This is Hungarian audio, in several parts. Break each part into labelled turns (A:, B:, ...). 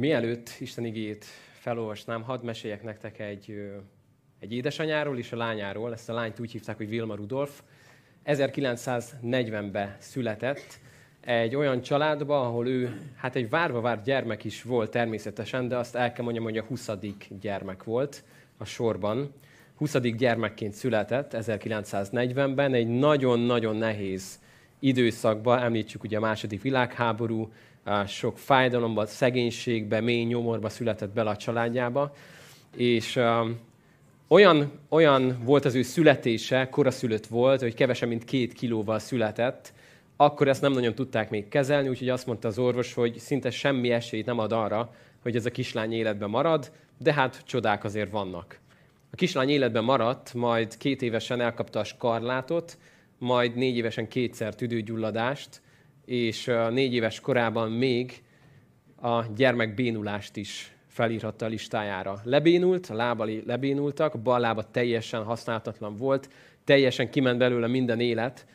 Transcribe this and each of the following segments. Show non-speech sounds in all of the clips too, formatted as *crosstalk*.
A: Mielőtt Isten igét felolvasnám, hadd meséljek nektek egy, egy édesanyáról és a lányáról. Ezt a lányt úgy hívták, hogy Vilma Rudolf. 1940-ben született egy olyan családba, ahol ő, hát egy várva várt gyermek is volt természetesen, de azt el kell mondjam, hogy a 20. gyermek volt a sorban. 20. gyermekként született 1940-ben, egy nagyon-nagyon nehéz időszakban, említsük ugye a második világháború, sok fájdalomba, szegénységbe, mély nyomorba született bele a családjába, és um, olyan, olyan volt az ő születése, koraszülött volt, hogy kevesebb, mint két kilóval született, akkor ezt nem nagyon tudták még kezelni, úgyhogy azt mondta az orvos, hogy szinte semmi esélyt nem ad arra, hogy ez a kislány életben marad, de hát csodák azért vannak. A kislány életben maradt, majd két évesen elkapta a skarlátot, majd négy évesen kétszer tüdőgyulladást, és négy éves korában még a gyermek bénulást is felírhatta a listájára. Lebénult, a lábai lebénultak, bal lába teljesen használhatatlan volt, teljesen kiment belőle minden élet,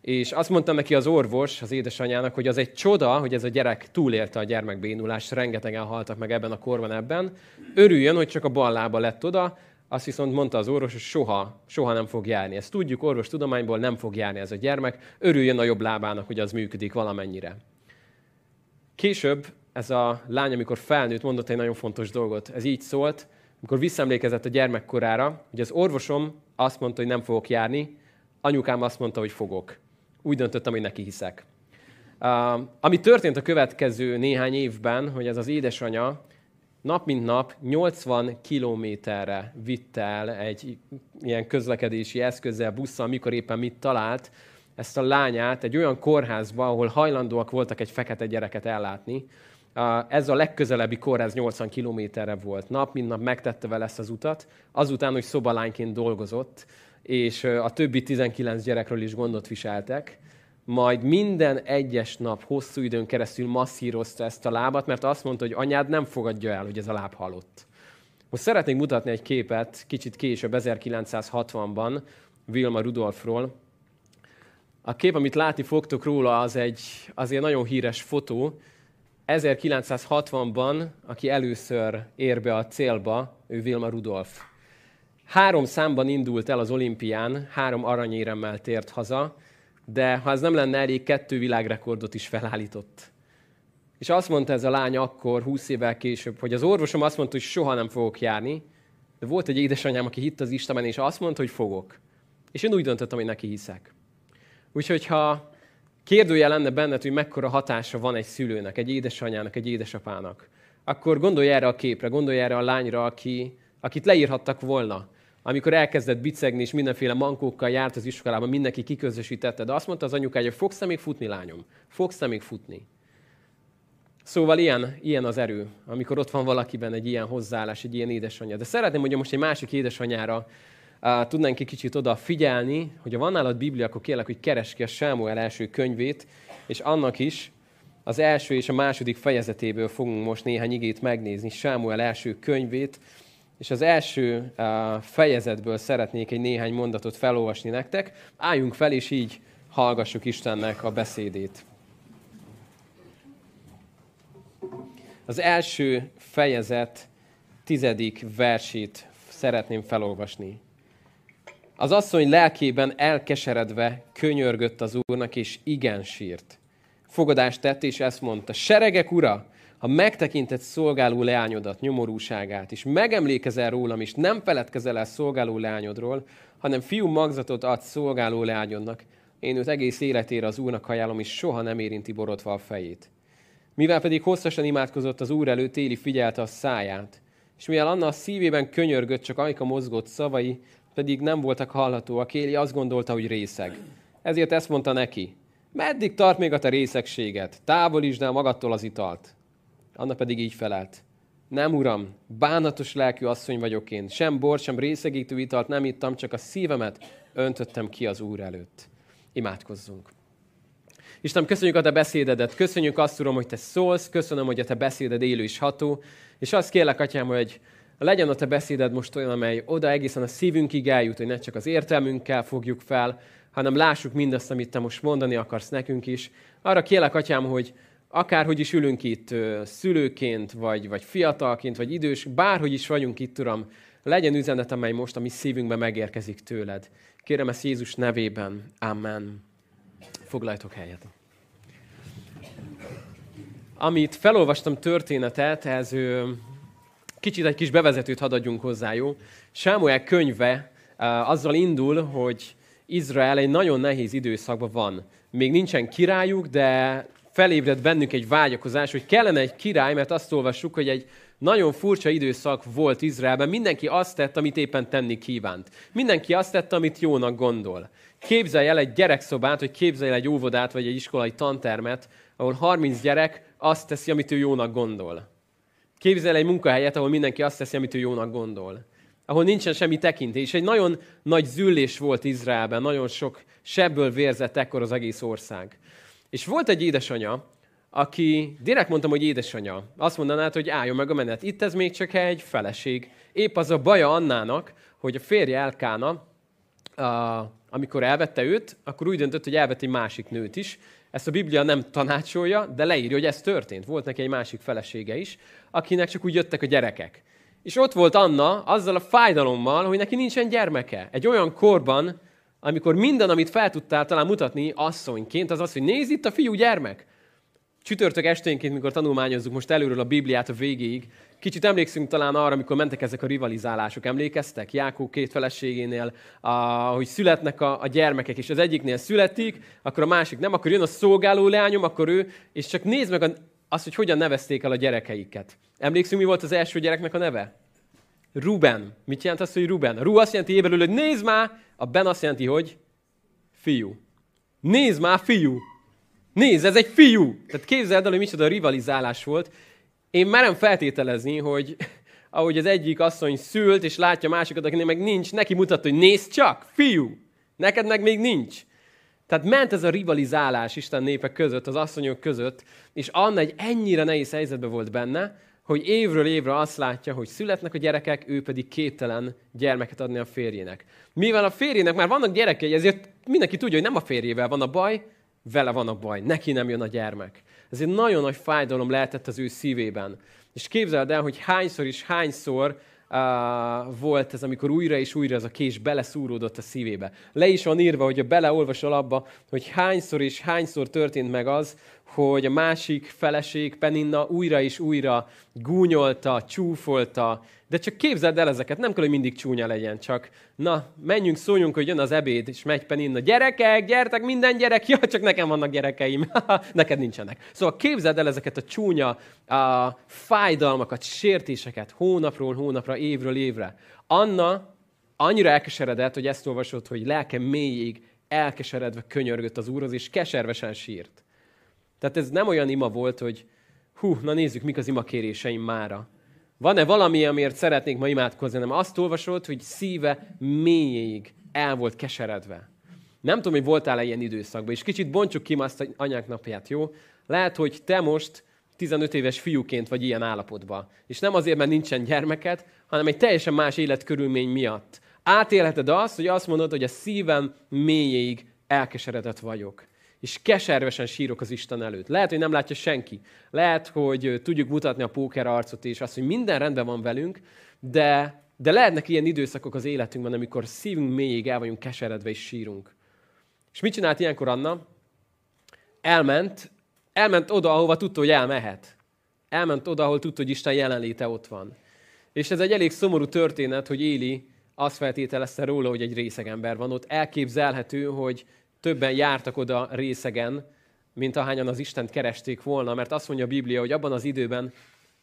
A: és azt mondta neki az orvos, az édesanyjának, hogy az egy csoda, hogy ez a gyerek túlélte a gyermekbénulást, rengetegen haltak meg ebben a korban ebben. Örüljön, hogy csak a bal lába lett oda, azt viszont mondta az orvos, hogy soha, soha nem fog járni. Ezt tudjuk, orvos tudományból nem fog járni ez a gyermek. Örüljön a jobb lábának, hogy az működik valamennyire. Később ez a lány, amikor felnőtt, mondott egy nagyon fontos dolgot. Ez így szólt, amikor visszaemlékezett a gyermekkorára, hogy az orvosom azt mondta, hogy nem fogok járni, anyukám azt mondta, hogy fogok. Úgy döntöttem, hogy neki hiszek. Uh, ami történt a következő néhány évben, hogy ez az édesanyja nap mint nap 80 kilométerre vitt el egy ilyen közlekedési eszközzel, busszal, mikor éppen mit talált, ezt a lányát egy olyan kórházba, ahol hajlandóak voltak egy fekete gyereket ellátni. Ez a legközelebbi kórház 80 kilométerre volt. Nap mint nap megtette vele ezt az utat, azután, hogy szobalányként dolgozott, és a többi 19 gyerekről is gondot viseltek majd minden egyes nap hosszú időn keresztül masszírozta ezt a lábat, mert azt mondta, hogy anyád nem fogadja el, hogy ez a láb halott. Most szeretnék mutatni egy képet, kicsit később, 1960-ban, Vilma Rudolfról. A kép, amit látni fogtok róla, az egy azért nagyon híres fotó. 1960-ban, aki először ér be a célba, ő Vilma Rudolf. Három számban indult el az olimpián, három aranyéremmel tért haza, de ha ez nem lenne elég, kettő világrekordot is felállított. És azt mondta ez a lány akkor, 20 évvel később, hogy az orvosom azt mondta, hogy soha nem fogok járni, de volt egy édesanyám, aki hitt az Istenben, és azt mondta, hogy fogok. És én úgy döntöttem, hogy neki hiszek. Úgyhogy ha kérdője lenne benned, hogy mekkora hatása van egy szülőnek, egy édesanyának, egy édesapának, akkor gondolj erre a képre, gondolj erre a lányra, aki, akit leírhattak volna amikor elkezdett bicegni, és mindenféle mankókkal járt az iskolában, mindenki kiközösítette, de azt mondta az anyukája, hogy fogsz még futni, lányom? Fogsz még futni? Szóval ilyen, ilyen az erő, amikor ott van valakiben egy ilyen hozzáállás, egy ilyen édesanyja. De szeretném, hogy most egy másik édesanyára uh, tudnánk egy kicsit oda figyelni, hogy ha van nálad Biblia, akkor kérlek, hogy keresd ki a Sámuel első könyvét, és annak is az első és a második fejezetéből fogunk most néhány igét megnézni, Sámuel első könyvét, és az első fejezetből szeretnék egy néhány mondatot felolvasni nektek. Álljunk fel, és így hallgassuk Istennek a beszédét. Az első fejezet tizedik versét szeretném felolvasni. Az asszony lelkében elkeseredve könyörgött az úrnak, és igen sírt. Fogadást tett, és ezt mondta, seregek ura, ha megtekintett szolgáló leányodat, nyomorúságát, és megemlékezel rólam, és nem feledkezel el szolgáló leányodról, hanem fiú magzatot ad szolgáló leányodnak, én őt egész életére az Úrnak ajánlom, és soha nem érinti borotva a fejét. Mivel pedig hosszasan imádkozott az Úr előtt, Éli figyelte a száját, és mivel Anna a szívében könyörgött, csak Ajka mozgott szavai, pedig nem voltak hallhatóak, Éli azt gondolta, hogy részeg. Ezért ezt mondta neki, meddig tart még a te részegséget? Távolítsd el magadtól az italt. Anna pedig így felelt. Nem, uram, bánatos lelkű asszony vagyok én. Sem bor, sem részegítő italt nem ittam, csak a szívemet öntöttem ki az Úr előtt. Imádkozzunk. Istenem, köszönjük a te beszédedet, köszönjük azt, Uram, hogy te szólsz, köszönöm, hogy a te beszéded élő és ható, és azt kérlek, Atyám, hogy legyen a te beszéded most olyan, amely oda egészen a szívünkig eljut, hogy ne csak az értelmünkkel fogjuk fel, hanem lássuk mindazt, amit te most mondani akarsz nekünk is. Arra kérlek, Atyám, hogy akárhogy is ülünk itt, szülőként, vagy, vagy fiatalként, vagy idős, bárhogy is vagyunk itt, Uram, legyen üzenet, amely most a mi szívünkbe megérkezik tőled. Kérem ezt Jézus nevében. Amen. Foglaljatok helyet. Amit felolvastam történetet, ez kicsit egy kis bevezetőt hadd adjunk hozzá, jó? Sámuel könyve azzal indul, hogy Izrael egy nagyon nehéz időszakban van. Még nincsen királyuk, de felébred bennük egy vágyakozás, hogy kellene egy király, mert azt olvassuk, hogy egy nagyon furcsa időszak volt Izraelben. Mindenki azt tett, amit éppen tenni kívánt. Mindenki azt tette, amit jónak gondol. Képzelj el egy gyerekszobát, vagy képzelj el egy óvodát, vagy egy iskolai tantermet, ahol 30 gyerek azt teszi, amit ő jónak gondol. Képzelj el egy munkahelyet, ahol mindenki azt teszi, amit ő jónak gondol. Ahol nincsen semmi tekintés. És egy nagyon nagy züllés volt Izraelben, nagyon sok sebből vérzett ekkor az egész ország. És volt egy édesanyja, aki, direkt mondtam, hogy édesanyja, azt mondanád, hogy álljon meg a menet. Itt ez még csak egy feleség. Épp az a baja Annának, hogy a férje Elkána, amikor elvette őt, akkor úgy döntött, hogy elvett egy másik nőt is. Ezt a Biblia nem tanácsolja, de leírja, hogy ez történt. Volt neki egy másik felesége is, akinek csak úgy jöttek a gyerekek. És ott volt Anna azzal a fájdalommal, hogy neki nincsen gyermeke. Egy olyan korban, amikor minden, amit fel tudtál talán mutatni asszonyként, az az, hogy nézd itt a fiú gyermek. Csütörtök esténként, mikor tanulmányozzuk most előről a Bibliát a végéig, kicsit emlékszünk talán arra, amikor mentek ezek a rivalizálások. Emlékeztek? Jákó két feleségénél, a, hogy születnek a, a gyermekek, és az egyiknél születik, akkor a másik nem, akkor jön a szolgáló leányom, akkor ő, és csak nézd meg azt, hogy hogyan nevezték el a gyerekeiket. Emlékszünk, mi volt az első gyereknek a neve? Ruben. Mit jelent az, hogy Ruben? Ru azt jelenti éberül, hogy nézd már, a Ben azt jelenti, hogy fiú. Nézd már, fiú. Nézd, ez egy fiú. Tehát képzeld el, hogy micsoda rivalizálás volt. Én merem feltételezni, hogy *laughs* ahogy az egyik asszony szült, és látja másikat, akinek meg nincs, neki mutatta, hogy nézd csak, fiú. Neked meg még nincs. Tehát ment ez a rivalizálás Isten népek között, az asszonyok között, és Anna egy ennyire nehéz helyzetben volt benne, hogy évről évre azt látja, hogy születnek a gyerekek, ő pedig képtelen gyermeket adni a férjének. Mivel a férjének már vannak gyerekei, ezért mindenki tudja, hogy nem a férjével van a baj, vele van a baj, neki nem jön a gyermek. Ez egy nagyon nagy fájdalom lehetett az ő szívében. És képzeld el, hogy hányszor is hányszor uh, volt ez, amikor újra és újra ez a kés beleszúródott a szívébe. Le is van írva, hogy a beleolvasol abba, hogy hányszor és hányszor történt meg az, hogy a másik feleség, Peninna újra és újra gúnyolta, csúfolta, de csak képzeld el ezeket, nem kell, hogy mindig csúnya legyen, csak na, menjünk, szóljunk, hogy jön az ebéd, és megy Peninna. Gyerekek, gyertek, minden gyerek, ja, csak nekem vannak gyerekeim, *laughs* neked nincsenek. Szóval képzeld el ezeket a csúnya a fájdalmakat, sértéseket hónapról hónapra, évről évre. Anna annyira elkeseredett, hogy ezt olvasott, hogy lelke mélyig elkeseredve könyörgött az úrhoz, és keservesen sírt. Tehát ez nem olyan ima volt, hogy hú, na nézzük, mik az ima kéréseim mára. Van-e valami, amiért szeretnék ma imádkozni? Nem azt olvasod, hogy szíve mélyéig el volt keseredve. Nem tudom, hogy voltál-e ilyen időszakban, és kicsit bontsuk ki azt anyák napját, jó? Lehet, hogy te most 15 éves fiúként vagy ilyen állapotban. És nem azért, mert nincsen gyermeked, hanem egy teljesen más életkörülmény miatt. Átélheted azt, hogy azt mondod, hogy a szívem mélyéig elkeseredett vagyok és keservesen sírok az Isten előtt. Lehet, hogy nem látja senki. Lehet, hogy tudjuk mutatni a póker arcot és azt, hogy minden rendben van velünk, de, de lehetnek ilyen időszakok az életünkben, amikor szívünk mélyig el vagyunk keseredve és sírunk. És mit csinált ilyenkor Anna? Elment, elment oda, ahova tudta, hogy elmehet. Elment oda, ahol tudta, hogy Isten jelenléte ott van. És ez egy elég szomorú történet, hogy Éli azt feltételezte róla, hogy egy részeg ember van ott. Elképzelhető, hogy többen jártak oda részegen, mint ahányan az Istent keresték volna, mert azt mondja a Biblia, hogy abban az időben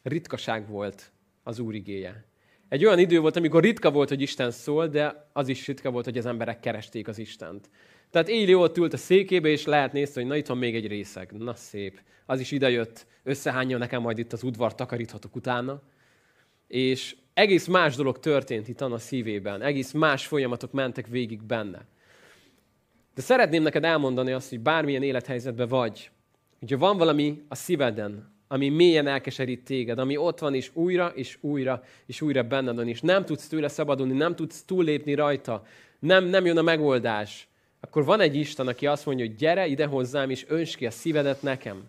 A: ritkaság volt az Úr igéje. Egy olyan idő volt, amikor ritka volt, hogy Isten szól, de az is ritka volt, hogy az emberek keresték az Istent. Tehát Éli ott ült a székébe, és lehet nézni, hogy na itt van még egy részeg. Na szép. Az is idejött, összehányja nekem majd itt az udvar, takaríthatok utána. És egész más dolog történt itt a szívében. Egész más folyamatok mentek végig benne. De szeretném neked elmondani azt, hogy bármilyen élethelyzetben vagy, hogyha van valami a szíveden, ami mélyen elkeserít téged, ami ott van, és újra, és újra, és újra benned van, és nem tudsz tőle szabadulni, nem tudsz túllépni rajta, nem, nem jön a megoldás, akkor van egy Isten, aki azt mondja, hogy gyere ide hozzám, és önts ki a szívedet nekem.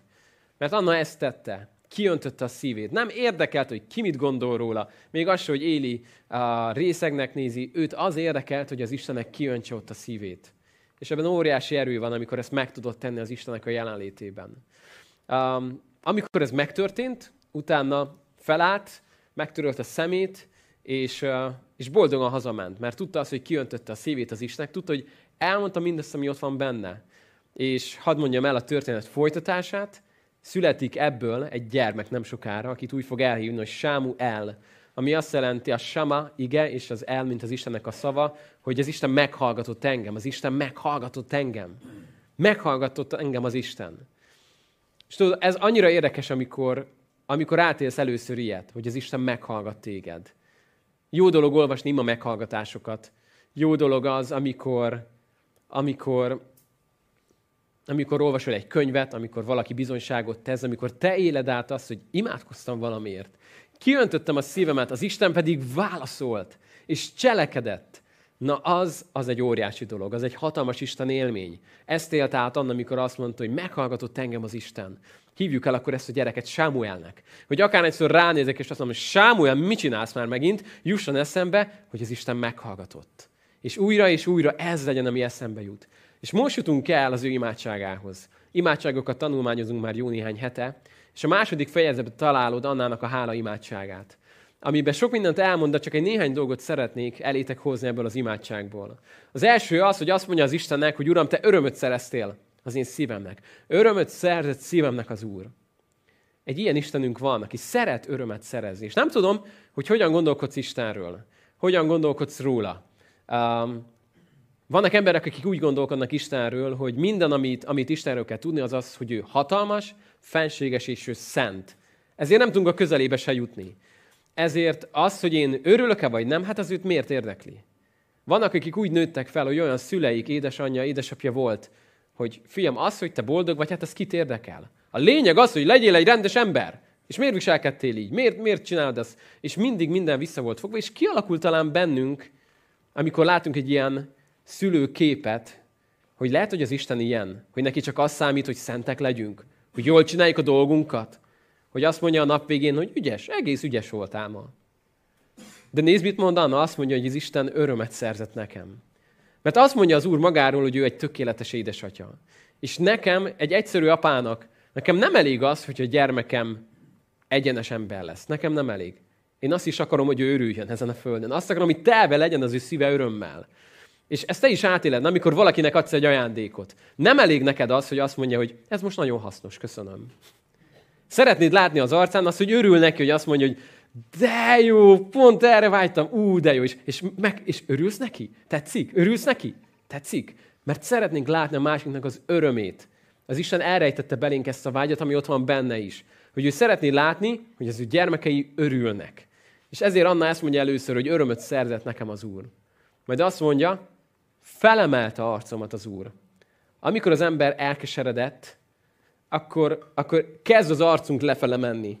A: Mert Anna ezt tette. Kiöntötte a szívét. Nem érdekelt, hogy ki mit gondol róla. Még az, hogy Éli a részegnek nézi, őt az érdekelt, hogy az Istennek kiöntse ott a szívét. És ebben óriási erő van, amikor ezt meg tudott tenni az Istennek a jelenlétében. Um, amikor ez megtörtént, utána felállt, megtörölt a szemét, és, uh, és boldogan hazament, mert tudta azt, hogy kiöntötte a szívét az Istennek, tudta, hogy elmondta mindazt, ami ott van benne. És hadd mondjam el a történet folytatását, születik ebből egy gyermek nem sokára, akit úgy fog elhívni, hogy Sámu El, ami azt jelenti a Sama, ige, és az El, mint az Istennek a szava, hogy az Isten meghallgatott engem, az Isten meghallgatott engem. Meghallgatott engem az Isten. És tudod, ez annyira érdekes, amikor, amikor átélsz először ilyet, hogy az Isten meghallgat téged. Jó dolog olvasni ima meghallgatásokat. Jó dolog az, amikor, amikor, amikor olvasol egy könyvet, amikor valaki bizonyságot tesz, amikor te éled át azt, hogy imádkoztam valamiért. Kiöntöttem a szívemet, az Isten pedig válaszolt, és cselekedett. Na az, az egy óriási dolog, az egy hatalmas Isten élmény. Ezt élt át Anna, amikor azt mondta, hogy meghallgatott engem az Isten. Hívjuk el akkor ezt a gyereket Sámuelnek. Hogy akár egyszer ránézek, és azt mondom, hogy Sámuel, mit csinálsz már megint, jusson eszembe, hogy az Isten meghallgatott. És újra és újra ez legyen, ami eszembe jut. És most jutunk el az ő imádságához. Imádságokat tanulmányozunk már jó néhány hete, és a második fejezetben találod Annának a hála imádságát amiben sok mindent elmond, de csak egy néhány dolgot szeretnék elétek hozni ebből az imádságból. Az első az, hogy azt mondja az Istennek, hogy Uram, te örömöt szereztél az én szívemnek. Örömöt szerzett szívemnek az Úr. Egy ilyen Istenünk van, aki szeret örömet szerezni. És nem tudom, hogy hogyan gondolkodsz Istenről. Hogyan gondolkodsz róla. Um, vannak emberek, akik úgy gondolkodnak Istenről, hogy minden, amit, amit Istenről kell tudni, az az, hogy ő hatalmas, fenséges és ő szent. Ezért nem tudunk a közelébe se jutni. Ezért az, hogy én örülök-e vagy nem, hát az őt miért érdekli? Vannak, akik úgy nőttek fel, hogy olyan szüleik, édesanyja, édesapja volt, hogy fiam, az, hogy te boldog vagy, hát ez kit érdekel? A lényeg az, hogy legyél egy rendes ember. És miért viselkedtél így? Miért, miért csinálod ezt? És mindig minden vissza volt fogva, és kialakult talán bennünk, amikor látunk egy ilyen szülőképet, hogy lehet, hogy az Isten ilyen, hogy neki csak az számít, hogy szentek legyünk, hogy jól csináljuk a dolgunkat, hogy azt mondja a nap végén, hogy ügyes, egész ügyes voltál ma. De nézd, mit mond Anna, azt mondja, hogy az Isten örömet szerzett nekem. Mert azt mondja az Úr magáról, hogy ő egy tökéletes édesatya. És nekem, egy egyszerű apának, nekem nem elég az, hogy a gyermekem egyenes ember lesz. Nekem nem elég. Én azt is akarom, hogy ő örüljön ezen a földön. Azt akarom, hogy telve legyen az ő szíve örömmel. És ezt te is átéled, amikor valakinek adsz egy ajándékot. Nem elég neked az, hogy azt mondja, hogy ez most nagyon hasznos, köszönöm. Szeretnéd látni az arcán azt, hogy örül neki, hogy azt mondja, hogy de jó, pont erre vágytam, ú, de jó, és, és, meg, és örülsz neki? Tetszik? Örülsz neki? Tetszik? Mert szeretnénk látni a másiknak az örömét. Az Isten elrejtette belénk ezt a vágyat, ami ott van benne is. Hogy ő szeretné látni, hogy az ő gyermekei örülnek. És ezért Anna ezt mondja először, hogy örömöt szerzett nekem az Úr. Majd azt mondja, felemelte arcomat az Úr. Amikor az ember elkeseredett, akkor, akkor kezd az arcunk lefele menni.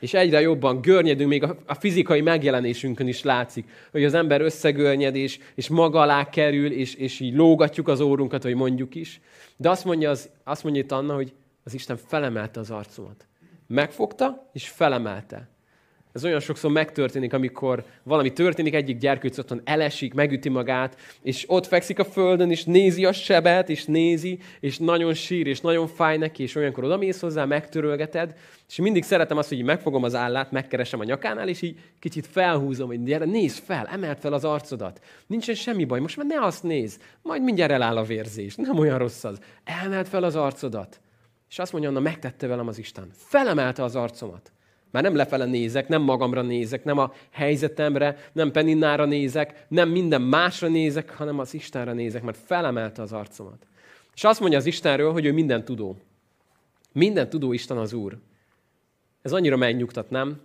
A: És egyre jobban görnyedünk, még a, fizikai megjelenésünkön is látszik, hogy az ember összegörnyed, és, és maga alá kerül, és, és így lógatjuk az órunkat, hogy mondjuk is. De azt mondja, az, azt mondja itt Anna, hogy az Isten felemelte az arcomat. Megfogta, és felemelte. Ez olyan sokszor megtörténik, amikor valami történik, egyik gyerkőc otthon elesik, megüti magát, és ott fekszik a földön, és nézi a sebet, és nézi, és nagyon sír, és nagyon fáj neki, és olyankor odamész hozzá, megtörölgeted, és mindig szeretem azt, hogy megfogom az állát, megkeresem a nyakánál, és így kicsit felhúzom, hogy gyere, nézd fel, emeld fel az arcodat. Nincsen semmi baj, most már ne azt néz, majd mindjárt eláll a vérzés, nem olyan rossz az. Emeld fel az arcodat. És azt mondja, na megtette velem az Isten. Felemelte az arcomat. Már nem lefele nézek, nem magamra nézek, nem a helyzetemre, nem Peninnára nézek, nem minden másra nézek, hanem az Istenre nézek, mert felemelte az arcomat. És azt mondja az Istenről, hogy ő minden tudó. Minden tudó Isten az Úr. Ez annyira megnyugtat, nem?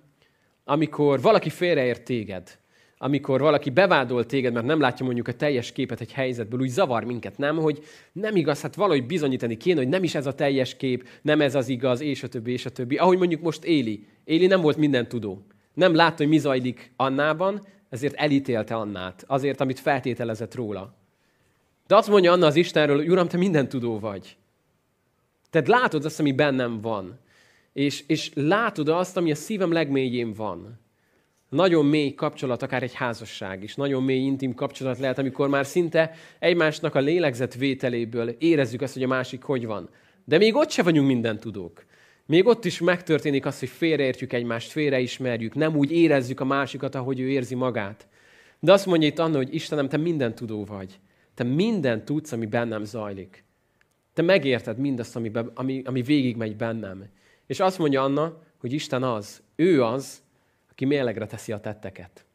A: Amikor valaki félreért téged, amikor valaki bevádol téged, mert nem látja mondjuk a teljes képet egy helyzetből, úgy zavar minket, nem? Hogy nem igaz, hát valahogy bizonyítani kéne, hogy nem is ez a teljes kép, nem ez az igaz, és a többi, és a többi. Ahogy mondjuk most Éli. Éli nem volt minden tudó. Nem látta, hogy mi zajlik Annában, ezért elítélte Annát, azért, amit feltételezett róla. De azt mondja Anna az Istenről, hogy Uram, te minden tudó vagy. Tehát látod azt, ami bennem van. és, és látod azt, ami a szívem legmélyén van. Nagyon mély kapcsolat, akár egy házasság is. Nagyon mély, intim kapcsolat lehet, amikor már szinte egymásnak a lélegzet vételéből érezzük azt, hogy a másik hogy van. De még ott se vagyunk minden tudók. Még ott is megtörténik az, hogy félreértjük egymást, félreismerjük, nem úgy érezzük a másikat, ahogy ő érzi magát. De azt mondja itt Anna, hogy Istenem, te minden tudó vagy. Te minden tudsz, ami bennem zajlik. Te megérted mindazt, ami, ami, ami végigmegy bennem. És azt mondja Anna, hogy Isten az, ő az, aki mérlegre teszi a tetteket.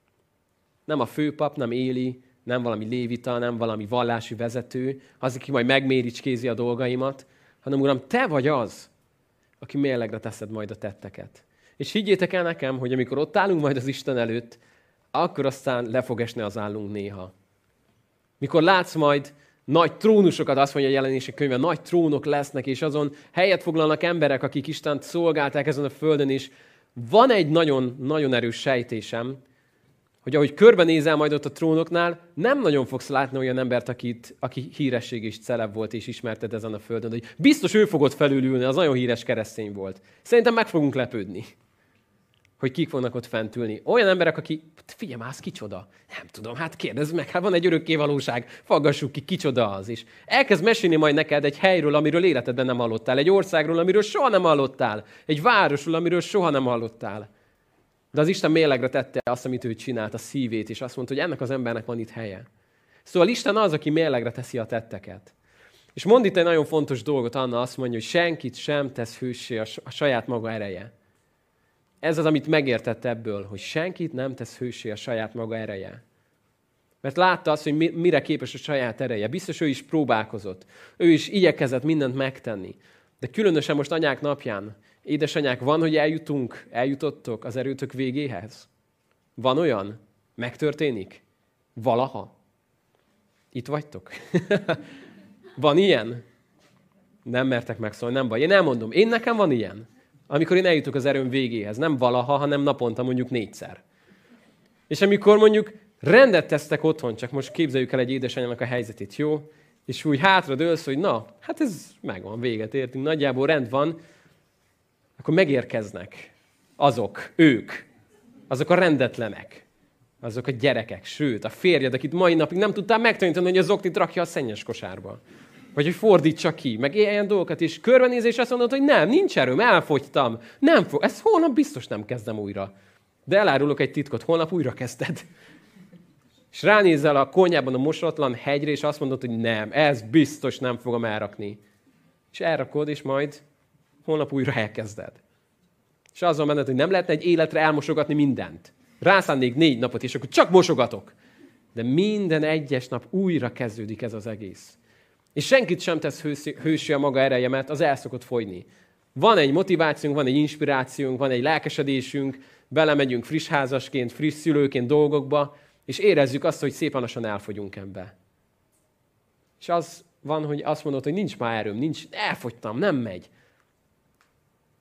A: Nem a főpap, nem Éli, nem valami lévita, nem valami vallási vezető, az, aki majd megméricskézi a dolgaimat, hanem Uram, Te vagy az, aki mérlegre teszed majd a tetteket. És higgyétek el nekem, hogy amikor ott állunk majd az Isten előtt, akkor aztán le fog esni az állunk néha. Mikor látsz majd nagy trónusokat, azt mondja a jelenések könyve, nagy trónok lesznek, és azon helyet foglalnak emberek, akik Istent szolgálták ezen a földön is. Van egy nagyon, nagyon erős sejtésem, hogy ahogy körbenézel majd ott a trónoknál, nem nagyon fogsz látni olyan embert, akit, aki híresség és celeb volt és ismerted ezen a földön, hogy biztos ő fogott felülülni, az nagyon híres keresztény volt. Szerintem meg fogunk lepődni hogy kik fognak ott fent ülni. Olyan emberek, akik, figyelj már, kicsoda? Nem tudom, hát kérdezd meg, hát van egy örökké valóság, faggassuk ki, kicsoda az is. Elkezd mesélni majd neked egy helyről, amiről életedben nem hallottál, egy országról, amiről soha nem hallottál, egy városról, amiről soha nem hallottál. De az Isten mélegre tette azt, amit ő csinált, a szívét, és azt mondta, hogy ennek az embernek van itt helye. Szóval Isten az, aki mélegre teszi a tetteket. És mond itt egy nagyon fontos dolgot, Anna azt mondja, hogy senkit sem tesz hőssé a saját maga ereje. Ez az, amit megértett ebből, hogy senkit nem tesz hősé a saját maga ereje. Mert látta azt, hogy mire képes a saját ereje. Biztos ő is próbálkozott. Ő is igyekezett mindent megtenni. De különösen most anyák napján, édesanyák, van, hogy eljutunk, eljutottok az erőtök végéhez? Van olyan? Megtörténik? Valaha? Itt vagytok? *laughs* van ilyen? Nem mertek megszólni, nem baj. Én elmondom, én nekem van ilyen. Amikor én eljutok az erőm végéhez, nem valaha, hanem naponta mondjuk négyszer. És amikor mondjuk rendet tesztek otthon, csak most képzeljük el egy édesanyának a helyzetét, jó? És úgy hátra dőlsz, hogy na, hát ez megvan, véget értünk, nagyjából rend van, akkor megérkeznek azok, ők, azok a rendetlenek, azok a gyerekek, sőt, a férjed, akit mai napig nem tudtál megtanítani, hogy az oknit rakja a szennyes kosárba. Vagy hogy fordítsa ki, meg ilyen dolgokat, és körbenézés azt mondod, hogy nem, nincs erőm, elfogytam. Nem fog, ezt holnap biztos nem kezdem újra. De elárulok egy titkot, holnap újra kezded. És ránézel a konyában a mosatlan hegyre, és azt mondod, hogy nem, ez biztos nem fogom elrakni. És elrakod, és majd holnap újra elkezded. És azon benned, hogy nem lehetne egy életre elmosogatni mindent. Rászánnék négy napot, és akkor csak mosogatok. De minden egyes nap újra kezdődik ez az egész. És senkit sem tesz hősi a maga ereje, mert az el szokott fogyni. Van egy motivációnk, van egy inspirációnk, van egy lelkesedésünk, belemegyünk friss házasként, friss szülőként dolgokba, és érezzük azt, hogy szépen lassan elfogyunk ebbe. És az van, hogy azt mondod, hogy nincs már erőm, nincs, elfogytam, nem megy.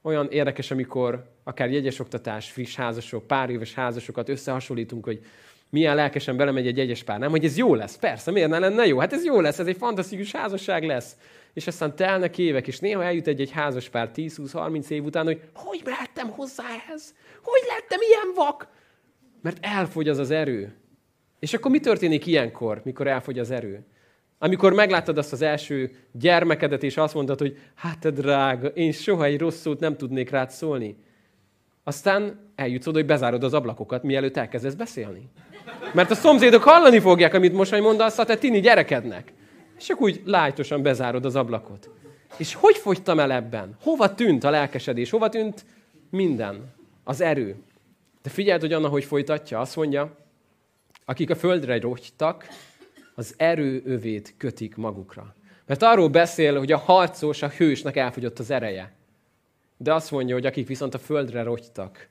A: Olyan érdekes, amikor akár jegyes oktatás, friss házasok, pár éves házasokat összehasonlítunk, hogy milyen lelkesen belemegy egy egyes pár, nem? Hogy ez jó lesz. Persze, miért ne lenne jó? Hát ez jó lesz, ez egy fantasztikus házasság lesz. És aztán telnek évek, és néha eljut egy-egy házas pár 10-20-30 év után, hogy hogy lettem hozzá ehhez? Hogy lettem ilyen vak? Mert elfogy az az erő. És akkor mi történik ilyenkor, mikor elfogy az erő? Amikor megláttad azt az első gyermekedet, és azt mondtad, hogy hát te drága, én soha egy rossz szót nem tudnék rád szólni. Aztán eljutsz oda, hogy bezárod az ablakokat, mielőtt elkezdesz beszélni. Mert a szomszédok hallani fogják, amit most mondasz a te tini gyerekednek. És csak úgy lájtosan bezárod az ablakot. És hogy fogytam el ebben? Hova tűnt a lelkesedés? Hova tűnt minden? Az erő. De figyeld, hogy Anna hogy folytatja. Azt mondja, akik a földre rogytak, az erő övét kötik magukra. Mert arról beszél, hogy a harcos, a hősnek elfogyott az ereje. De azt mondja, hogy akik viszont a földre rogytak,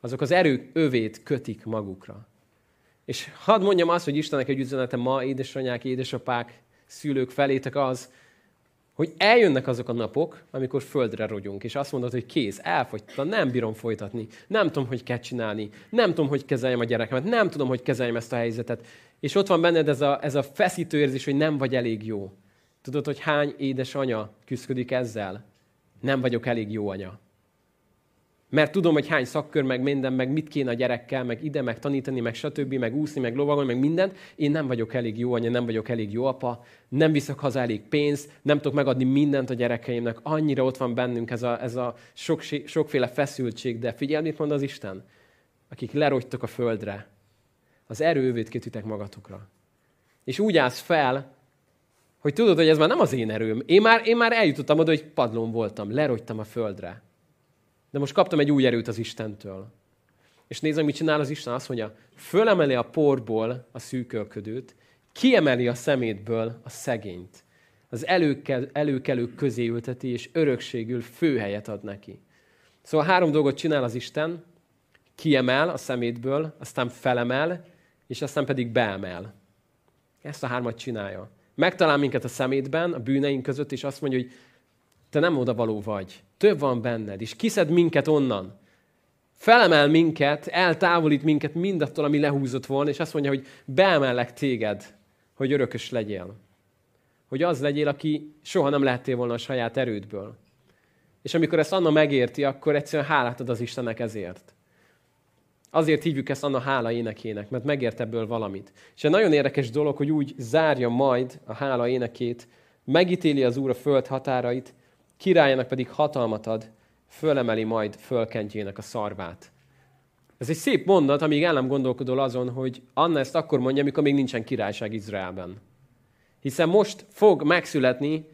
A: azok az erő övét kötik magukra. És hadd mondjam azt, hogy Istennek egy üzenete ma, édesanyák, édesapák, szülők felétek az, hogy eljönnek azok a napok, amikor földre rogyunk, és azt mondod, hogy kész, elfogytam, nem bírom folytatni, nem tudom, hogy kell csinálni, nem tudom, hogy kezeljem a gyerekemet, nem tudom, hogy kezeljem ezt a helyzetet. És ott van benned ez a, ez a feszítő érzés, hogy nem vagy elég jó. Tudod, hogy hány édesanya küzdik ezzel? Nem vagyok elég jó anya. Mert tudom, hogy hány szakkör, meg minden, meg mit kéne a gyerekkel, meg ide, meg tanítani, meg stb., meg úszni, meg lovagolni, meg mindent. Én nem vagyok elég jó anya, nem vagyok elég jó apa, nem viszek haza elég pénzt, nem tudok megadni mindent a gyerekeimnek. Annyira ott van bennünk ez a, ez a sok, sokféle feszültség. De figyelj, mit mond az Isten? Akik lerogytok a földre, az erővét kötitek magatokra. És úgy állsz fel, hogy tudod, hogy ez már nem az én erőm. Én már, én már eljutottam oda, hogy padlón voltam, lerogytam a földre. De most kaptam egy új erőt az Istentől. És nézd, mit csinál az Isten, azt mondja, fölemeli a porból a szűkölködőt, kiemeli a szemétből a szegényt. Az előkel, előkelők közé ülteti, és örökségül főhelyet ad neki. Szóval három dolgot csinál az Isten, kiemel a szemétből, aztán felemel, és aztán pedig beemel. Ezt a hármat csinálja. Megtalál minket a szemétben, a bűneink között, és azt mondja, hogy te nem oda való vagy. Több van benned, és kiszed minket onnan. Felemel minket, eltávolít minket mindattól, ami lehúzott volna, és azt mondja, hogy beemellek téged, hogy örökös legyél. Hogy az legyél, aki soha nem lehettél volna a saját erődből. És amikor ezt Anna megérti, akkor egyszerűen hálát ad az Istennek ezért. Azért hívjuk ezt Anna hála énekének, mert megért ebből valamit. És egy nagyon érdekes dolog, hogy úgy zárja majd a hála énekét, megítéli az Úr a föld határait, királyának pedig hatalmat ad, fölemeli majd fölkentjének a szarvát. Ez egy szép mondat, amíg el nem gondolkodol azon, hogy Anna ezt akkor mondja, amikor még nincsen királyság Izraelben. Hiszen most fog megszületni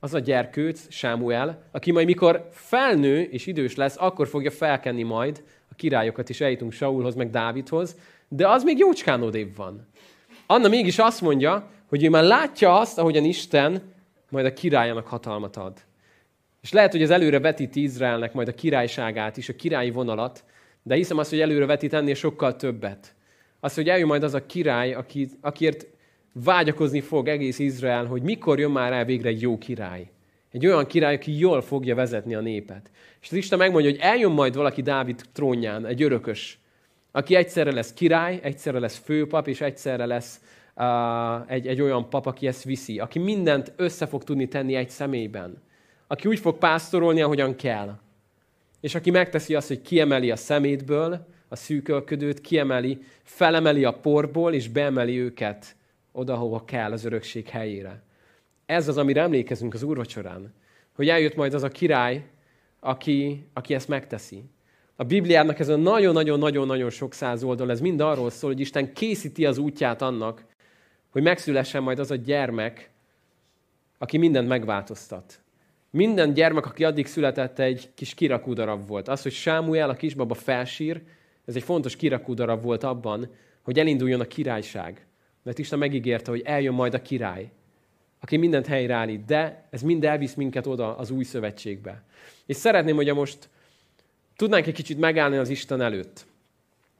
A: az a gyerkőc, Sámuel, aki majd mikor felnő és idős lesz, akkor fogja felkenni majd a királyokat, is eljutunk Saulhoz, meg Dávidhoz, de az még jócskán odébb van. Anna mégis azt mondja, hogy ő már látja azt, ahogyan Isten majd a királyának hatalmat ad. És lehet, hogy ez előre vetíti Izraelnek majd a királyságát is, a királyi vonalat, de hiszem azt, hogy előre vetít ennél sokkal többet. Azt, hogy eljön majd az a király, aki, akiért vágyakozni fog egész Izrael, hogy mikor jön már el végre egy jó király. Egy olyan király, aki jól fogja vezetni a népet. És az Isten megmondja, hogy eljön majd valaki Dávid trónján, egy örökös, aki egyszerre lesz király, egyszerre lesz főpap, és egyszerre lesz uh, egy, egy olyan pap, aki ezt viszi, aki mindent össze fog tudni tenni egy személyben. Aki úgy fog pásztorolni, ahogyan kell. És aki megteszi azt, hogy kiemeli a szemétből a szűkölködőt, kiemeli, felemeli a porból, és beemeli őket oda, hova kell az örökség helyére. Ez az, amire emlékezünk az úrvacsorán. Hogy eljött majd az a király, aki, aki ezt megteszi. A Bibliának ez a nagyon-nagyon-nagyon-nagyon sok száz oldal, ez mind arról szól, hogy Isten készíti az útját annak, hogy megszülessen majd az a gyermek, aki mindent megváltoztat. Minden gyermek, aki addig született, egy kis kirakúdarab volt. Az, hogy Sámuel, a kisbaba felsír, ez egy fontos kirakúdarab volt abban, hogy elinduljon a királyság. Mert Isten megígérte, hogy eljön majd a király, aki mindent helyreállít, de ez mind elvisz minket oda az új szövetségbe. És szeretném, hogy most tudnánk egy kicsit megállni az Isten előtt.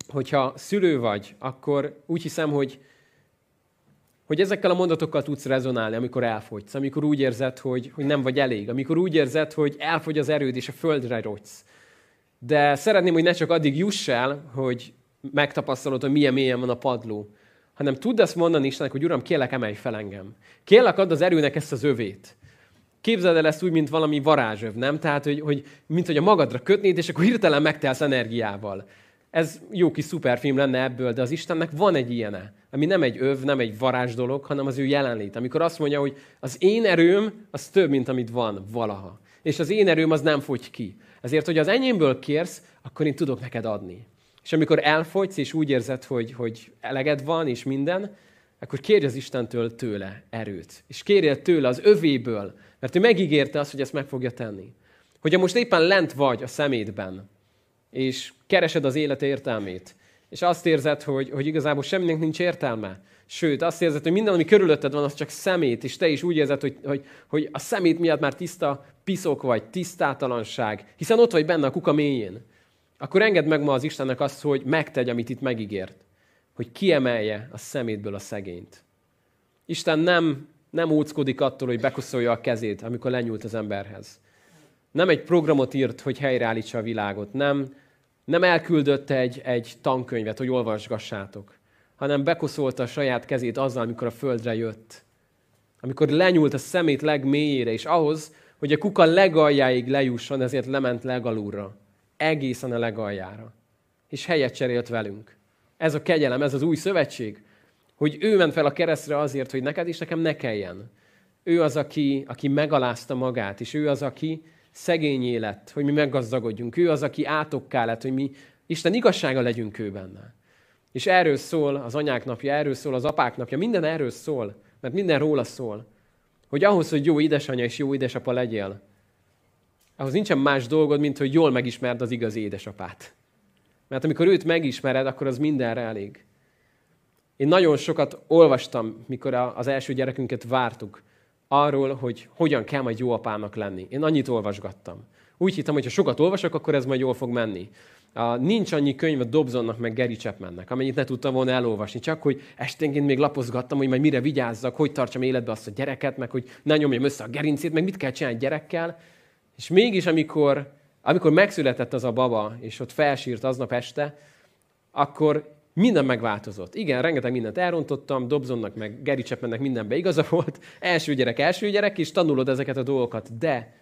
A: Hogyha szülő vagy, akkor úgy hiszem, hogy, hogy ezekkel a mondatokkal tudsz rezonálni, amikor elfogysz, amikor úgy érzed, hogy, hogy nem vagy elég, amikor úgy érzed, hogy elfogy az erőd, és a földre rogysz. De szeretném, hogy ne csak addig juss el, hogy megtapasztalod, hogy milyen mélyen van a padló, hanem tudd azt mondani Istennek, hogy Uram, kérlek, emelj fel engem. Kérlek, add az erőnek ezt az övét. Képzeld el ezt úgy, mint valami varázsöv, nem? Tehát, hogy, hogy mint hogy a magadra kötnéd, és akkor hirtelen megtelsz energiával. Ez jó kis szuperfilm lenne ebből, de az Istennek van egy ilyene, ami nem egy öv, nem egy varázs dolog, hanem az ő jelenlét. Amikor azt mondja, hogy az én erőm, az több, mint amit van valaha. És az én erőm az nem fogy ki. Ezért, hogy az enyémből kérsz, akkor én tudok neked adni. És amikor elfogysz, és úgy érzed, hogy, hogy eleged van, és minden, akkor kérj az Istentől tőle erőt. És kérjél tőle az övéből, mert ő megígérte azt, hogy ezt meg fogja tenni. Hogyha most éppen lent vagy a szemétben, és keresed az élet értelmét, és azt érzed, hogy, hogy igazából semminek nincs értelme, sőt, azt érzed, hogy minden, ami körülötted van, az csak szemét, és te is úgy érzed, hogy, hogy, hogy a szemét miatt már tiszta piszok vagy, tisztátalanság, hiszen ott vagy benne a kuka mélyén akkor engedd meg ma az Istennek azt, hogy megtegy, amit itt megígért. Hogy kiemelje a szemétből a szegényt. Isten nem, nem óckodik attól, hogy bekoszolja a kezét, amikor lenyúlt az emberhez. Nem egy programot írt, hogy helyreállítsa a világot. Nem, nem elküldött egy, egy tankönyvet, hogy olvasgassátok, hanem bekoszolta a saját kezét azzal, amikor a földre jött. Amikor lenyúlt a szemét legmélyére, és ahhoz, hogy a kuka legaljáig lejusson, ezért lement legalúra egészen a legaljára. És helyet cserélt velünk. Ez a kegyelem, ez az új szövetség, hogy ő ment fel a keresztre azért, hogy neked és nekem ne kelljen. Ő az, aki, aki megalázta magát, és ő az, aki szegény lett, hogy mi meggazdagodjunk. Ő az, aki átokká lett, hogy mi Isten igazsága legyünk ő benne. És erről szól az anyák napja, erről szól az apák napja, minden erről szól, mert minden róla szól. Hogy ahhoz, hogy jó édesanyja és jó édesapa legyél, ahhoz nincsen más dolgod, mint hogy jól megismerd az igazi édesapát. Mert amikor őt megismered, akkor az mindenre elég. Én nagyon sokat olvastam, mikor az első gyerekünket vártuk, arról, hogy hogyan kell majd jó apának lenni. Én annyit olvasgattam. Úgy hittem, hogy ha sokat olvasok, akkor ez majd jól fog menni. A, nincs annyi könyv a Dobsonnak, meg Gary Chapmannek, amennyit ne tudtam volna elolvasni. Csak, hogy esténként még lapozgattam, hogy majd mire vigyázzak, hogy tartsam életbe azt a gyereket, meg hogy ne nyomjam össze a gerincét, meg mit kell csinálni gyerekkel. És mégis, amikor, amikor megszületett az a baba, és ott felsírt aznap este, akkor minden megváltozott. Igen, rengeteg mindent elrontottam, Dobsonnak, meg Gary Chapmannek mindenbe igaza volt. Első gyerek, első gyerek, és tanulod ezeket a dolgokat. De,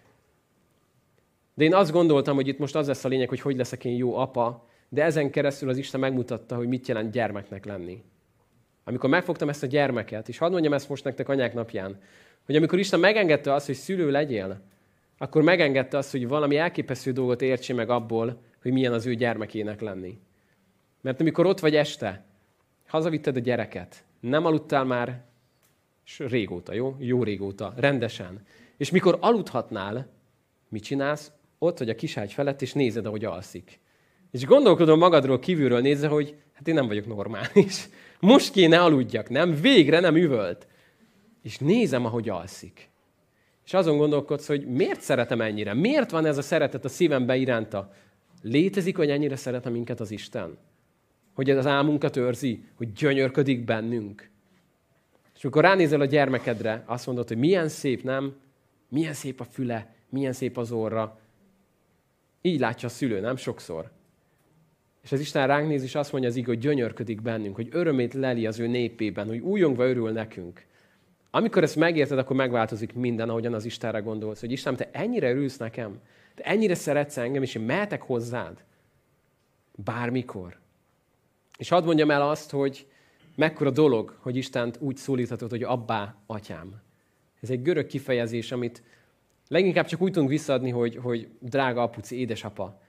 A: de én azt gondoltam, hogy itt most az lesz a lényeg, hogy hogy leszek én jó apa, de ezen keresztül az Isten megmutatta, hogy mit jelent gyermeknek lenni. Amikor megfogtam ezt a gyermeket, és hadd mondjam ezt most nektek anyák napján, hogy amikor Isten megengedte azt, hogy szülő legyél, akkor megengedte azt, hogy valami elképesztő dolgot értsél meg abból, hogy milyen az ő gyermekének lenni. Mert amikor ott vagy este, hazavitted a gyereket, nem aludtál már régóta, jó? Jó régóta, rendesen. És mikor aludhatnál, mit csinálsz? Ott vagy a kiságy felett, és nézed, ahogy alszik. És gondolkodom magadról kívülről nézve, hogy hát én nem vagyok normális. *laughs* Most kéne aludjak, nem? Végre nem üvölt. És nézem, ahogy alszik. És azon gondolkodsz, hogy miért szeretem ennyire? Miért van ez a szeretet a szívembe iránta? Létezik, hogy ennyire szeretem minket az Isten? Hogy ez az álmunkat őrzi, hogy gyönyörködik bennünk. És amikor ránézel a gyermekedre, azt mondod, hogy milyen szép, nem? Milyen szép a füle, milyen szép az orra. Így látja a szülő, nem? Sokszor. És az Isten ránk néz, és azt mondja az hogy gyönyörködik bennünk, hogy örömét leli az ő népében, hogy újongva örül nekünk. Amikor ezt megérted, akkor megváltozik minden, ahogyan az Istenre gondolsz, hogy Isten, te ennyire örülsz nekem, te ennyire szeretsz engem, és én mehetek hozzád. Bármikor. És hadd mondjam el azt, hogy mekkora dolog, hogy Istent úgy szólíthatod, hogy abbá, atyám. Ez egy görög kifejezés, amit leginkább csak úgy tudunk visszaadni, hogy, hogy drága apuci, édesapa.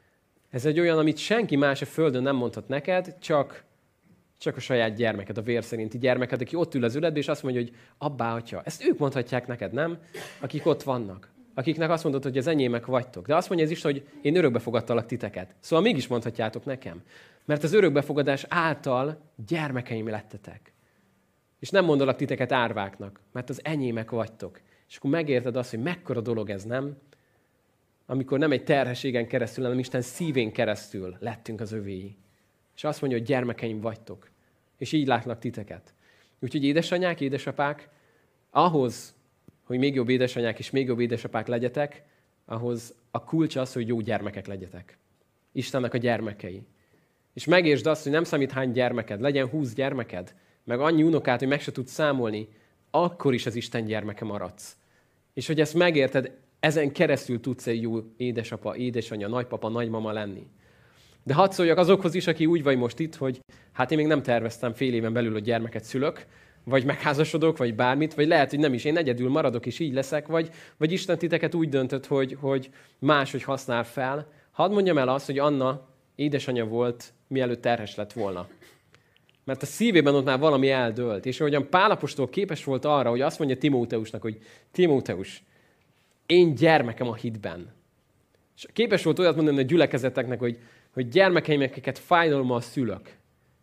A: Ez egy olyan, amit senki más a földön nem mondhat neked, csak, csak a saját gyermeked, a vér szerinti gyermeked, aki ott ül az üledbe, és azt mondja, hogy abbá, atya. Ezt ők mondhatják neked, nem? Akik ott vannak. Akiknek azt mondod, hogy az enyémek vagytok. De azt mondja ez is, hogy én örökbe fogadtalak titeket. Szóval mégis mondhatjátok nekem. Mert az örökbefogadás által gyermekeim lettetek. És nem mondolak titeket árváknak, mert az enyémek vagytok. És akkor megérted azt, hogy mekkora dolog ez, nem? Amikor nem egy terhességen keresztül, hanem Isten szívén keresztül lettünk az övéi. És azt mondja, hogy gyermekeim vagytok. És így látnak titeket. Úgyhogy édesanyák, édesapák, ahhoz, hogy még jobb édesanyák és még jobb édesapák legyetek, ahhoz a kulcs az, hogy jó gyermekek legyetek. Istennek a gyermekei. És megértsd azt, hogy nem számít hány gyermeked, legyen húsz gyermeked, meg annyi unokát, hogy meg se tudsz számolni, akkor is az Isten gyermeke maradsz. És hogy ezt megérted, ezen keresztül tudsz egy jó édesapa, édesanyja, nagypapa, nagymama lenni. De hadd szóljak azokhoz is, aki úgy vagy most itt, hogy hát én még nem terveztem fél éven belül, hogy gyermeket szülök, vagy megházasodok, vagy bármit, vagy lehet, hogy nem is, én egyedül maradok, és így leszek, vagy, vagy Isten titeket úgy döntött, hogy, hogy máshogy használ fel. Hadd mondjam el azt, hogy Anna édesanyja volt, mielőtt terhes lett volna. Mert a szívében ott már valami eldőlt. És ahogyan Pálapostól képes volt arra, hogy azt mondja Timóteusnak, hogy Timóteus, én gyermekem a hitben. És képes volt olyat mondani a gyülekezeteknek, hogy, hogy gyermekeimeket fájdalommal szülök.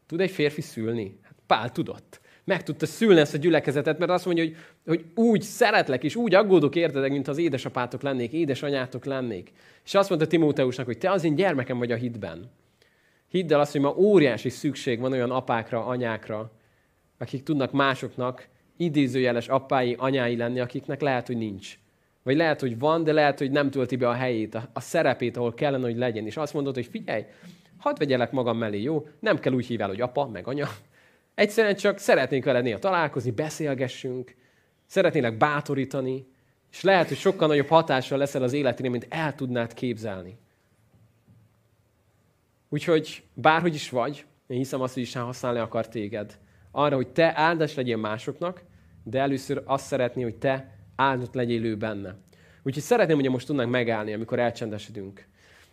A: Tud egy férfi szülni? Hát Pál tudott. Meg tudta szülni ezt a gyülekezetet, mert azt mondja, hogy, hogy úgy szeretlek, és úgy aggódok értedek, mint az édesapátok lennék, édesanyátok lennék. És azt mondta Timóteusnak, hogy te az én gyermekem vagy a hitben. Hidd el azt, hogy ma óriási szükség van olyan apákra, anyákra, akik tudnak másoknak idézőjeles apái, anyái lenni, akiknek lehet, hogy nincs. Vagy lehet, hogy van, de lehet, hogy nem tölti be a helyét, a, a szerepét, ahol kellene, hogy legyen. És azt mondod, hogy figyelj, hadd vegyelek magam mellé, jó? Nem kell úgy hívni, hogy apa, meg anya. Egyszerűen csak szeretnénk veled néha találkozni, beszélgessünk, szeretnélek bátorítani, és lehet, hogy sokkal nagyobb hatással leszel az életére, mint el tudnád képzelni. Úgyhogy bárhogy is vagy, én hiszem azt, hogy Isten használni akar téged. Arra, hogy te áldás legyél másoknak, de először azt szeretné, hogy te áldott legyél ő benne. Úgyhogy szeretném, hogy most tudnánk megállni, amikor elcsendesedünk.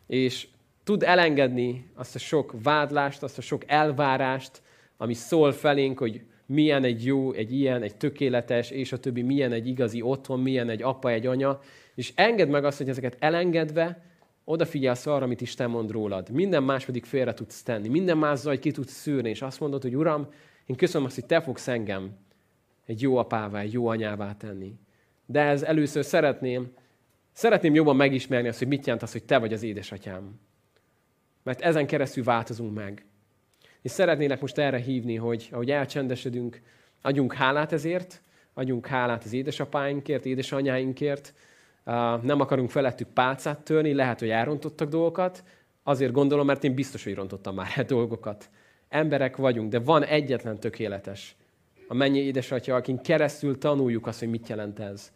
A: És tud elengedni azt a sok vádlást, azt a sok elvárást, ami szól felénk, hogy milyen egy jó, egy ilyen, egy tökéletes, és a többi, milyen egy igazi otthon, milyen egy apa, egy anya, és engedd meg azt, hogy ezeket elengedve odafigyelsz arra, amit Isten mond rólad. Minden más pedig félre tudsz tenni. Minden más zajt ki tudsz szűrni, és azt mondod, hogy Uram, én köszönöm azt, hogy Te fogsz engem egy jó apává, egy jó anyává tenni. De ez először szeretném, szeretném jobban megismerni azt, hogy mit jelent az, hogy Te vagy az édesatyám. Mert ezen keresztül változunk meg. És szeretnélek most erre hívni, hogy ahogy elcsendesedünk, adjunk hálát ezért, adjunk hálát az édesapáinkért, édesanyáinkért, nem akarunk felettük pálcát törni, lehet, hogy elrontottak dolgokat, azért gondolom, mert én biztos, hogy rontottam már el dolgokat. Emberek vagyunk, de van egyetlen tökéletes. A mennyi édesatya, akin keresztül tanuljuk azt, hogy mit jelent ez.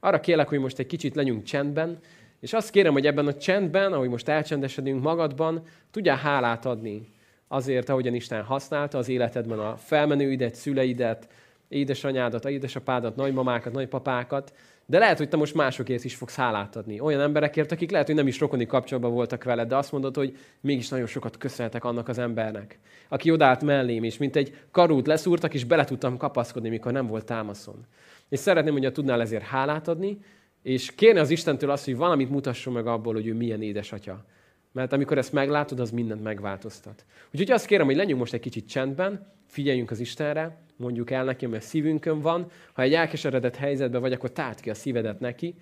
A: Arra kérlek, hogy most egy kicsit legyünk csendben, és azt kérem, hogy ebben a csendben, ahogy most elcsendesedünk magadban, tudjál hálát adni azért, ahogyan Isten használta az életedben a felmenőidet, szüleidet, édesanyádat, édesapádat, nagymamákat, nagypapákat, de lehet, hogy te most másokért is fogsz hálát adni. Olyan emberekért, akik lehet, hogy nem is rokoni kapcsolatban voltak veled, de azt mondod, hogy mégis nagyon sokat köszönhetek annak az embernek, aki odállt mellém, és mint egy karút leszúrtak, és bele tudtam kapaszkodni, mikor nem volt támaszon. És szeretném, hogy tudnál ezért hálát adni, és kérni az Istentől azt, hogy valamit mutasson meg abból, hogy ő milyen édesatya. Mert amikor ezt meglátod, az mindent megváltoztat. Úgyhogy azt kérem, hogy legyünk most egy kicsit csendben, figyeljünk az Istenre, mondjuk el neki, mert szívünkön van. Ha egy elkeseredett helyzetben vagy, akkor tárt ki a szívedet neki,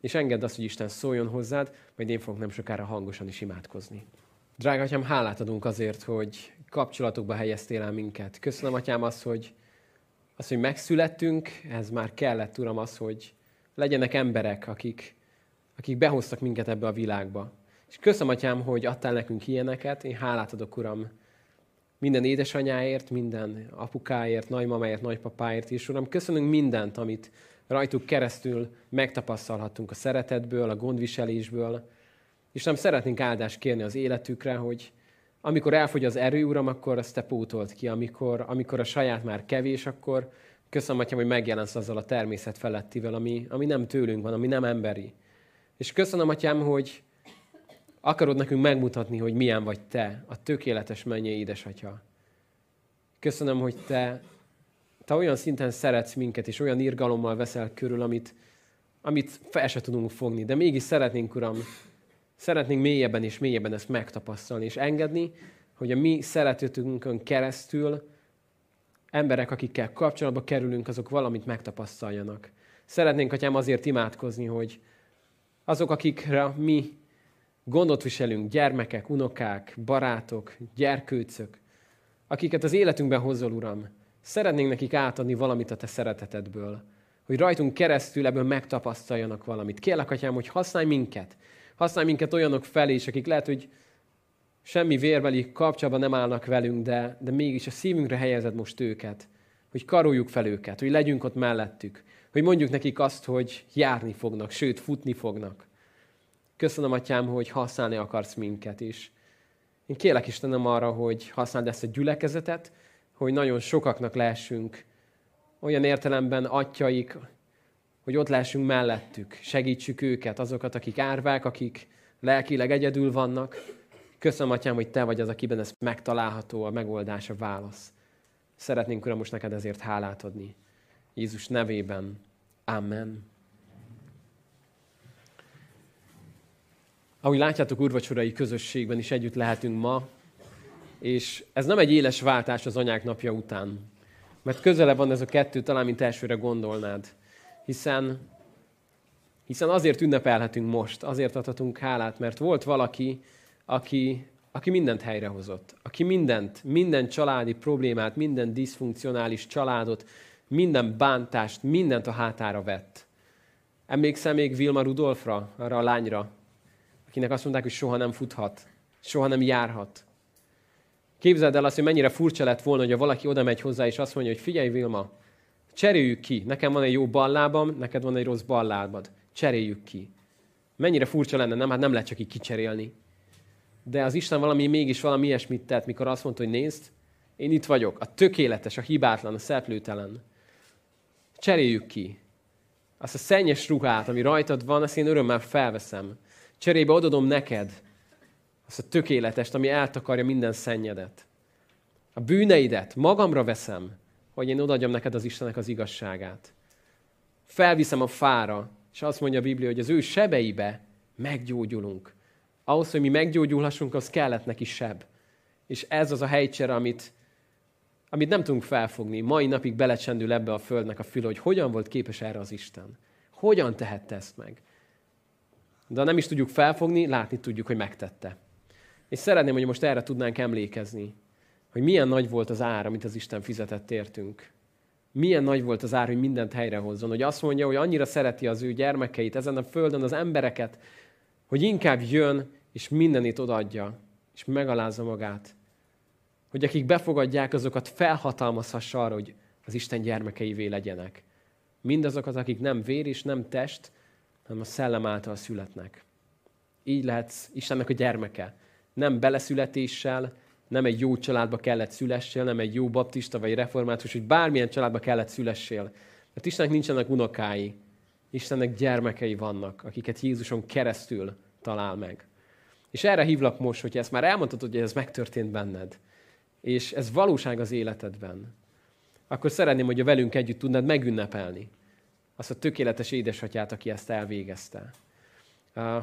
A: és engedd azt, hogy Isten szóljon hozzád, majd én fogok nem sokára hangosan is imádkozni. Drága atyám, hálát adunk azért, hogy kapcsolatokba helyeztél el minket. Köszönöm, atyám, azt, hogy, azt, hogy megszülettünk, ez már kellett, Uram, az, hogy legyenek emberek, akik, akik behoztak minket ebbe a világba. És köszönöm, atyám, hogy adtál nekünk ilyeneket. Én hálát adok, Uram, minden édesanyáért, minden apukáért, nagymamáért, nagypapáért is. Uram, köszönünk mindent, amit rajtuk keresztül megtapasztalhattunk a szeretetből, a gondviselésből. És nem szeretnénk áldást kérni az életükre, hogy amikor elfogy az erő, Uram, akkor azt Te pótolt ki. Amikor, amikor a saját már kevés, akkor köszönöm, Atyám, hogy megjelensz azzal a természet felettivel, ami, ami nem tőlünk van, ami nem emberi. És köszönöm, Atyám, hogy Akarod nekünk megmutatni, hogy milyen vagy te, a tökéletes mennyei édesatya. Köszönöm, hogy te, te olyan szinten szeretsz minket, és olyan irgalommal veszel körül, amit, amit fel se tudunk fogni. De mégis szeretnénk, Uram, szeretnénk mélyebben és mélyebben ezt megtapasztalni, és engedni, hogy a mi szeretetünkön keresztül emberek, akikkel kapcsolatba kerülünk, azok valamit megtapasztaljanak. Szeretnénk, Atyám, azért imádkozni, hogy azok, akikre mi Gondot viselünk gyermekek, unokák, barátok, gyerkőcök, akiket az életünkben hozol, Uram. Szeretnénk nekik átadni valamit a Te szeretetedből, hogy rajtunk keresztül ebből megtapasztaljanak valamit. Kérlek, Atyám, hogy használj minket. Használj minket olyanok felé is, akik lehet, hogy semmi vérbeli kapcsolatban nem állnak velünk, de, de mégis a szívünkre helyezed most őket, hogy karoljuk fel őket, hogy legyünk ott mellettük, hogy mondjuk nekik azt, hogy járni fognak, sőt, futni fognak. Köszönöm, Atyám, hogy használni akarsz minket is. Én kérlek Istenem arra, hogy használd ezt a gyülekezetet, hogy nagyon sokaknak lehessünk olyan értelemben atyaik, hogy ott lehessünk mellettük, segítsük őket, azokat, akik árvák, akik lelkileg egyedül vannak. Köszönöm, Atyám, hogy Te vagy az, akiben ez megtalálható, a megoldás, a válasz. Szeretnénk, Uram, most neked ezért hálát adni. Jézus nevében. Amen. Ahogy látjátok, urvacsorai közösségben is együtt lehetünk ma, és ez nem egy éles váltás az anyák napja után. Mert közelebb van ez a kettő, talán mint elsőre gondolnád. Hiszen, hiszen azért ünnepelhetünk most, azért adhatunk hálát, mert volt valaki, aki, aki mindent helyrehozott. Aki mindent, minden családi problémát, minden diszfunkcionális családot, minden bántást, mindent a hátára vett. Emlékszel még Vilma Rudolfra, arra a lányra, akinek azt mondták, hogy soha nem futhat, soha nem járhat. Képzeld el azt, hogy mennyire furcsa lett volna, hogy valaki oda megy hozzá, és azt mondja, hogy figyelj Vilma, cseréljük ki. Nekem van egy jó ballábam, neked van egy rossz ballábad. Cseréljük ki. Mennyire furcsa lenne, nem? Hát nem lehet csak így kicserélni. de az Isten valami mégis valami ilyesmit tett, mikor azt mondta, hogy nézd, én itt vagyok, a tökéletes, a hibátlan, a szeplőtelen. Cseréljük ki. Azt a szennyes ruhát, ami rajtad van, azt én örömmel felveszem. Cserébe odadom neked azt a tökéletest, ami eltakarja minden szennyedet. A bűneidet magamra veszem, hogy én odaadjam neked az Istennek az igazságát. Felviszem a fára, és azt mondja a Biblia, hogy az ő sebeibe meggyógyulunk. Ahhoz, hogy mi meggyógyulhassunk, az kellett neki seb. És ez az a helycsere, amit, amit nem tudunk felfogni. Mai napig belecsendül ebbe a földnek a fül, hogy hogyan volt képes erre az Isten. Hogyan tehette ezt meg. De ha nem is tudjuk felfogni, látni tudjuk, hogy megtette. És szeretném, hogy most erre tudnánk emlékezni, hogy milyen nagy volt az ár, amit az Isten fizetett értünk. Milyen nagy volt az ár, hogy mindent helyrehozzon. Hogy azt mondja, hogy annyira szereti az ő gyermekeit, ezen a földön az embereket, hogy inkább jön, és mindenit odaadja, és megalázza magát. Hogy akik befogadják, azokat felhatalmazhassa arra, hogy az Isten gyermekeivé legyenek. Mindazokat, akik nem vér és nem test, hanem a szellem által születnek. Így lehetsz Istennek a gyermeke. Nem beleszületéssel, nem egy jó családba kellett szülessél, nem egy jó baptista vagy református, hogy bármilyen családba kellett szülessél. Mert Istennek nincsenek unokái. Istennek gyermekei vannak, akiket Jézuson keresztül talál meg. És erre hívlak most, hogy ezt már elmondtad, hogy ez megtörtént benned, és ez valóság az életedben, akkor szeretném, hogy a velünk együtt tudnád megünnepelni azt a tökéletes édesatyát, aki ezt elvégezte.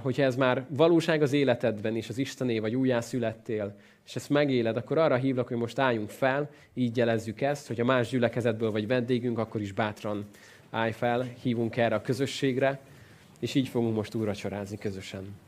A: Hogyha ez már valóság az életedben, és az Istené vagy újjászülettél, és ezt megéled, akkor arra hívlak, hogy most álljunk fel, így jelezzük ezt, hogyha más gyülekezetből vagy vendégünk, akkor is bátran állj fel, hívunk erre a közösségre, és így fogunk most úracsorázni közösen.